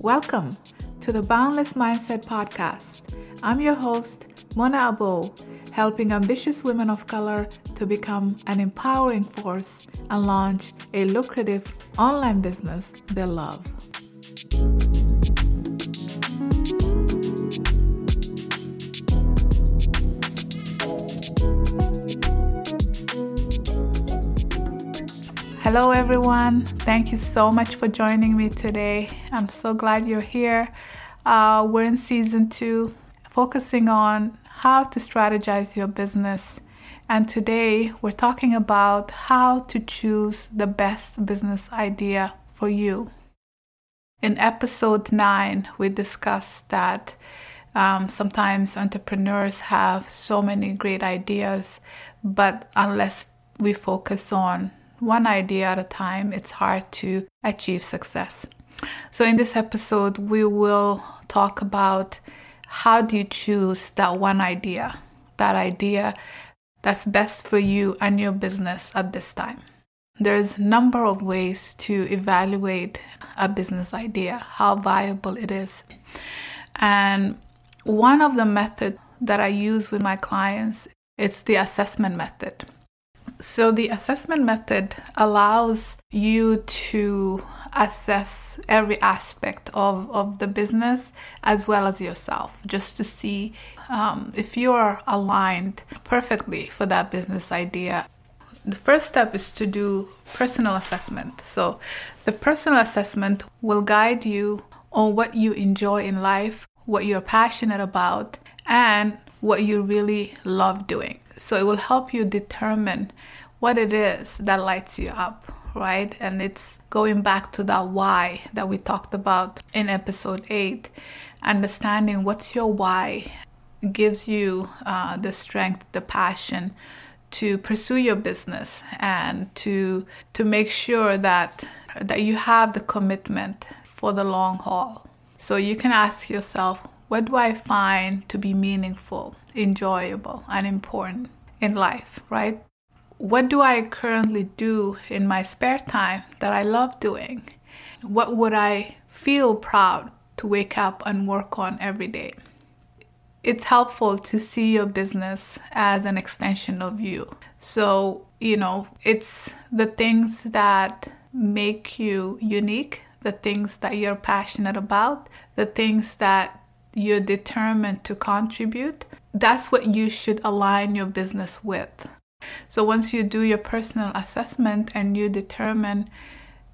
Welcome to the Boundless Mindset Podcast. I'm your host, Mona Abo, helping ambitious women of color to become an empowering force and launch a lucrative online business they love. Hello, everyone. Thank you so much for joining me today. I'm so glad you're here. Uh, we're in season two, focusing on how to strategize your business. And today we're talking about how to choose the best business idea for you. In episode nine, we discussed that um, sometimes entrepreneurs have so many great ideas, but unless we focus on one idea at a time, it's hard to achieve success. So, in this episode, we will talk about how do you choose that one idea, that idea that's best for you and your business at this time. There's a number of ways to evaluate a business idea, how viable it is. And one of the methods that I use with my clients is the assessment method. So, the assessment method allows you to assess every aspect of, of the business as well as yourself, just to see um, if you are aligned perfectly for that business idea. The first step is to do personal assessment. So, the personal assessment will guide you on what you enjoy in life, what you're passionate about, and what you really love doing. So it will help you determine what it is that lights you up, right? And it's going back to that why that we talked about in episode 8. Understanding what's your why gives you uh, the strength, the passion to pursue your business and to to make sure that that you have the commitment for the long haul. So you can ask yourself, what do I find to be meaningful, enjoyable, and important in life, right? What do I currently do in my spare time that I love doing? What would I feel proud to wake up and work on every day? It's helpful to see your business as an extension of you. So, you know, it's the things that make you unique, the things that you're passionate about, the things that you're determined to contribute, that's what you should align your business with. So once you do your personal assessment and you determine,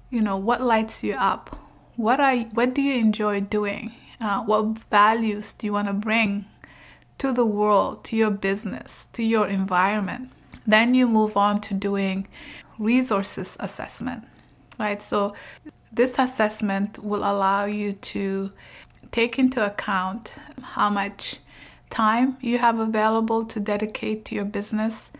you know, what lights you up, what are what do you enjoy doing, uh, what values do you want to bring to the world, to your business, to your environment, then you move on to doing resources assessment, right? So this assessment will allow you to take into account how much time you have available to dedicate to your business,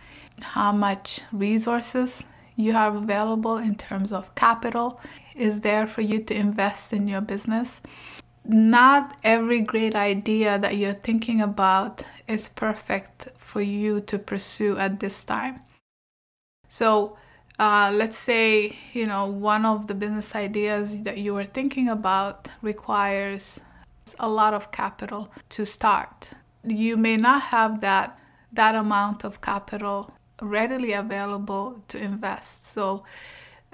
how much resources you have available in terms of capital is there for you to invest in your business. Not every great idea that you're thinking about is perfect for you to pursue at this time. So, uh, let's say you know one of the business ideas that you were thinking about requires a lot of capital to start. You may not have that that amount of capital readily available to invest. So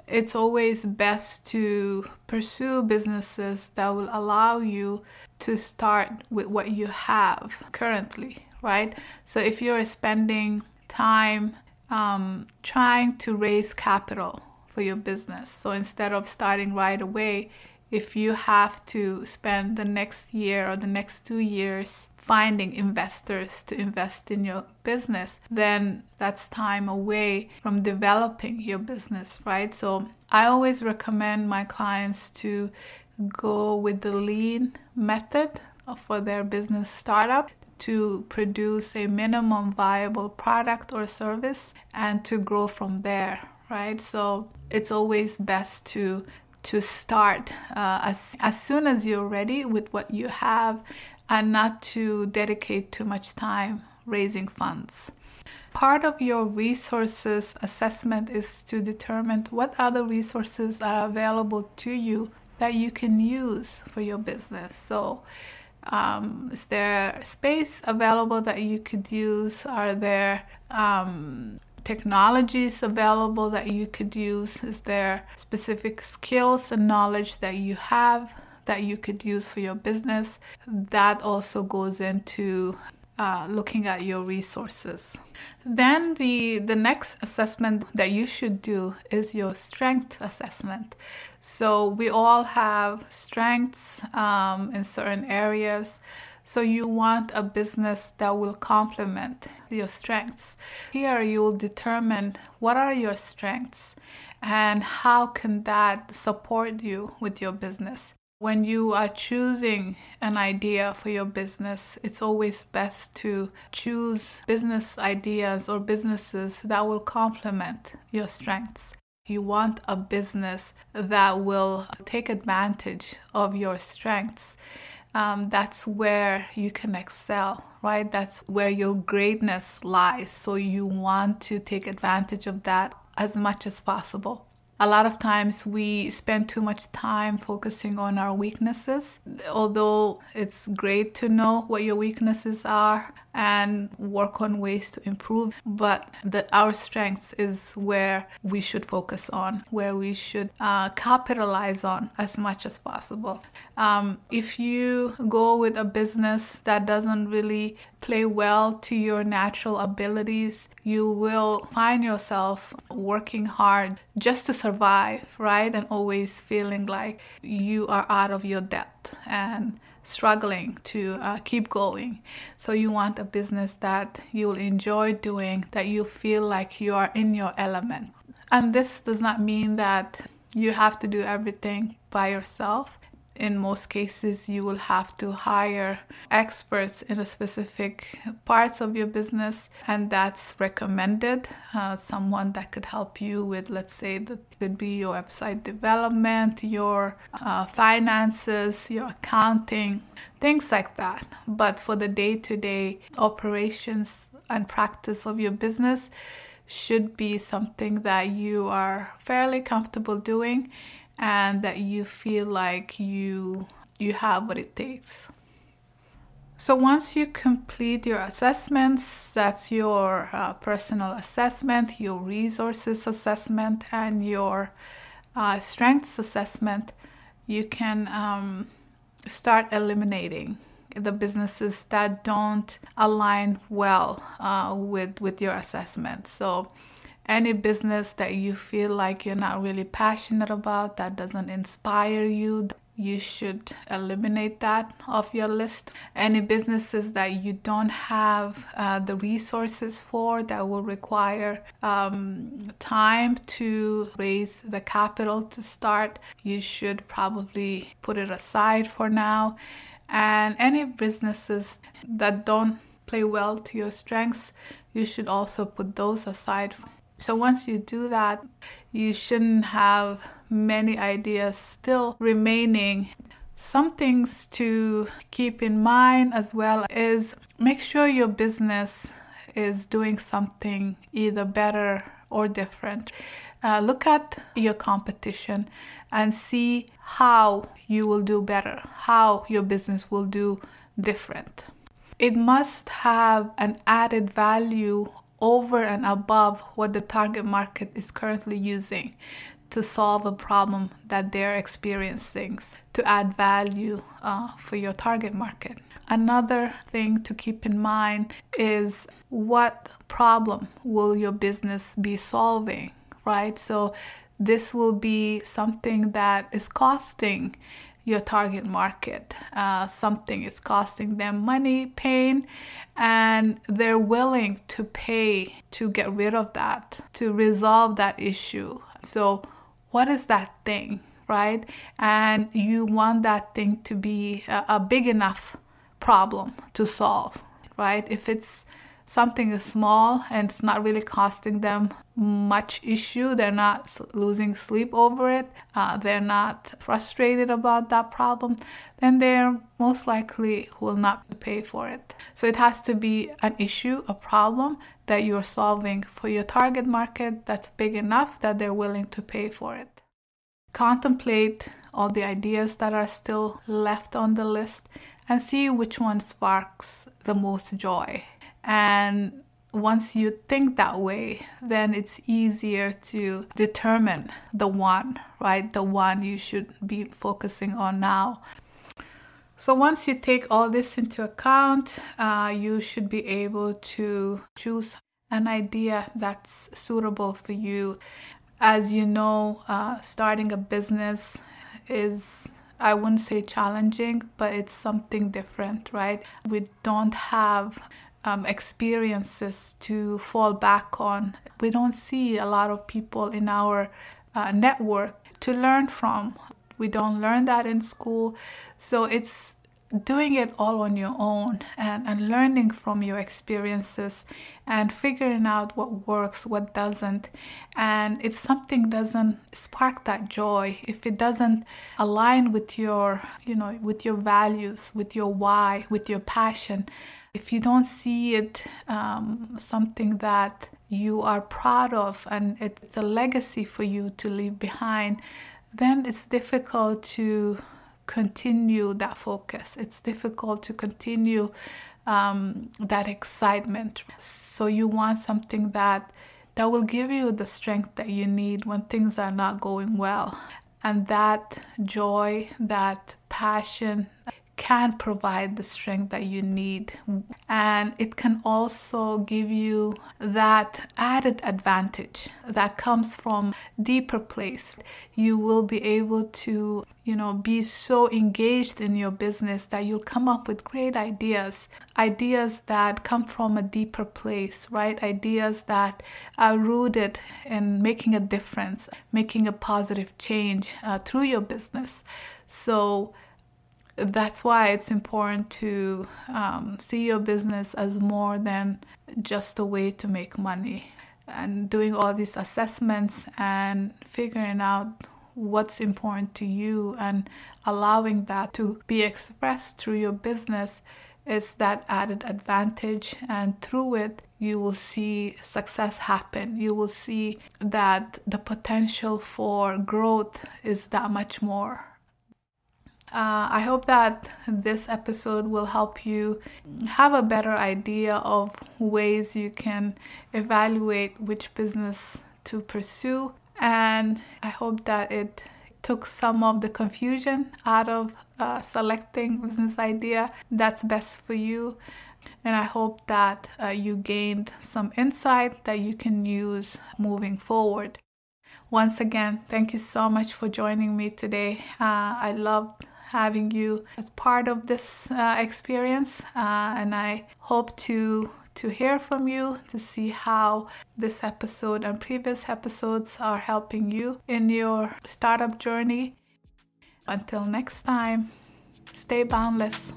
it's always best to pursue businesses that will allow you to start with what you have currently, right? So if you're spending time um, trying to raise capital for your business, so instead of starting right away, if you have to spend the next year or the next two years finding investors to invest in your business, then that's time away from developing your business, right? So I always recommend my clients to go with the lean method for their business startup to produce a minimum viable product or service and to grow from there right so it's always best to to start uh, as, as soon as you're ready with what you have and not to dedicate too much time raising funds. part of your resources assessment is to determine what other resources are available to you that you can use for your business. So, um, is there space available that you could use? Are there um, technologies available that you could use? Is there specific skills and knowledge that you have that you could use for your business? That also goes into uh, looking at your resources. Then the the next assessment that you should do is your strength assessment. So we all have strengths um, in certain areas. So you want a business that will complement your strengths. Here you will determine what are your strengths and how can that support you with your business. When you are choosing an idea for your business, it's always best to choose business ideas or businesses that will complement your strengths. You want a business that will take advantage of your strengths. Um, that's where you can excel, right? That's where your greatness lies. So you want to take advantage of that as much as possible a lot of times we spend too much time focusing on our weaknesses. Although it's great to know what your weaknesses are and work on ways to improve, but that our strengths is where we should focus on, where we should uh, capitalize on as much as possible. Um, if you go with a business that doesn't really play well to your natural abilities, you will find yourself working hard just to survive, right? And always feeling like you are out of your depth and struggling to uh, keep going. So you want a business that you'll enjoy doing, that you feel like you are in your element. And this does not mean that you have to do everything by yourself in most cases you will have to hire experts in a specific parts of your business and that's recommended uh, someone that could help you with let's say that could be your website development your uh, finances your accounting things like that. But for the day-to-day operations and practice of your business should be something that you are fairly comfortable doing and that you feel like you you have what it takes. So once you complete your assessments, that's your uh, personal assessment, your resources assessment, and your uh, strengths assessment, you can um, start eliminating the businesses that don't align well uh, with with your assessment. So any business that you feel like you're not really passionate about, that doesn't inspire you, you should eliminate that off your list. Any businesses that you don't have uh, the resources for that will require um, time to raise the capital to start, you should probably put it aside for now. And any businesses that don't play well to your strengths, you should also put those aside. So once you do that, you shouldn't have many ideas still remaining. Some things to keep in mind as well is make sure your business is doing something either better or different. Uh, look at your competition and see how you will do better, how your business will do different. It must have an added value over and above what the target market is currently using to solve a problem that they're experiencing to add value uh, for your target market. Another thing to keep in mind is what problem will your business be solving, right? So this will be something that is costing your target market. Uh, something is costing them money, pain, and they're willing to pay to get rid of that, to resolve that issue. So, what is that thing, right? And you want that thing to be a, a big enough problem to solve, right? If it's something is small and it's not really costing them much issue, they're not losing sleep over it, uh, they're not frustrated about that problem, then they're most likely will not pay for it. So it has to be an issue, a problem that you're solving for your target market that's big enough that they're willing to pay for it. Contemplate all the ideas that are still left on the list and see which one sparks the most joy. And once you think that way, then it's easier to determine the one, right? The one you should be focusing on now. So once you take all this into account, uh, you should be able to choose an idea that's suitable for you. As you know, uh, starting a business is I wouldn't say challenging, but it's something different, right? We don't have um, experiences to fall back on. We don't see a lot of people in our uh, network to learn from. We don't learn that in school. So it's doing it all on your own and, and learning from your experiences and figuring out what works, what doesn't. And if something doesn't spark that joy, if it doesn't align with your, you know, with your values, with your why, with your passion, if you don't see it um, something that you are proud of and it's a legacy for you to leave behind, then it's difficult to continue that focus. It's difficult to continue um, that excitement. So you want something that that will give you the strength that you need when things are not going well. And that joy, that passion, can provide the strength that you need. And it can also give you that added advantage that comes from deeper place. You will be able to, you know, be so engaged in your business that you'll come up with great ideas, ideas that come from a deeper place, right? Ideas that are rooted in making a difference, making a positive change uh, through your business. So, that's why it's important to um, see your business as more than just a way to make money and doing all these assessments and figuring out what's important to you and allowing that to be expressed through your business is that added advantage. And through it you will see success happen. You will see that the potential for growth is that much more uh, I hope that this episode will help you have a better idea of ways you can evaluate which business to pursue. And I hope that it took some of the confusion out of uh, selecting business idea that's best for you. And I hope that uh, you gained some insight that you can use moving forward. Once again, thank you so much for joining me today. Uh, I love having you as part of this uh, experience, uh, and I hope to to hear from you to see how this episode and previous episodes are helping you in your startup journey. Until next time, stay boundless.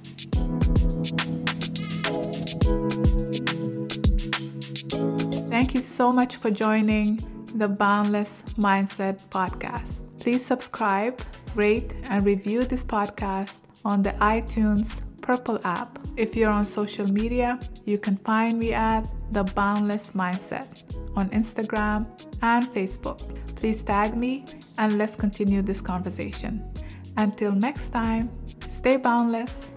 Thank you so much for joining the Boundless Mindset podcast. Please subscribe rate, and review this podcast on the iTunes Purple app. If you're on social media, you can find me at The Boundless Mindset on Instagram and Facebook. Please tag me and let's continue this conversation. Until next time, stay boundless.